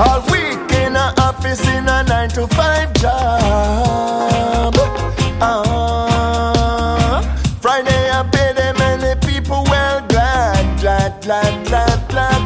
All week in a office in a nine to five job. Uh, Friday I pay them and the people well glad, glad, glad, glad, glad.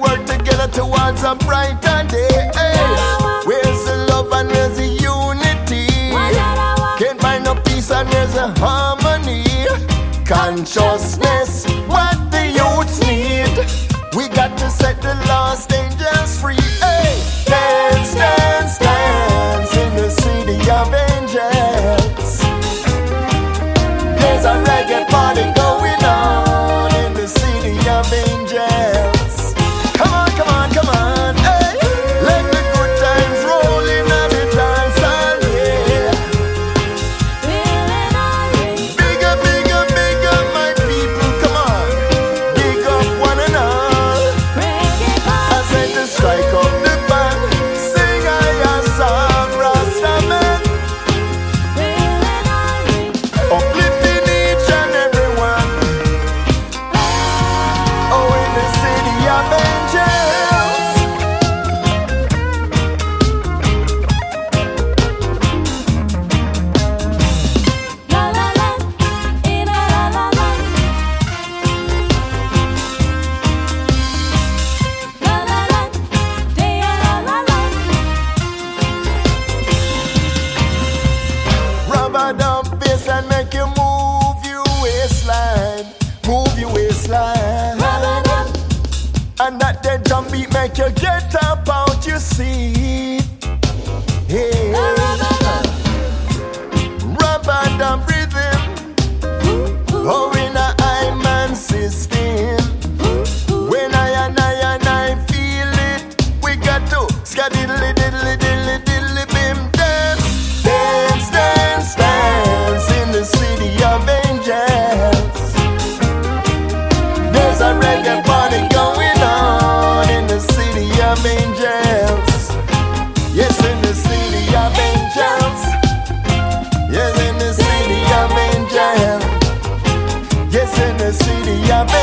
work together towards a brighter day. Where's the love and where's the unity? Can't find no peace and where's the harmony? Consciousness. you get up out, you see. angels. Yes, in the city of angels. Yes, in the city of angels.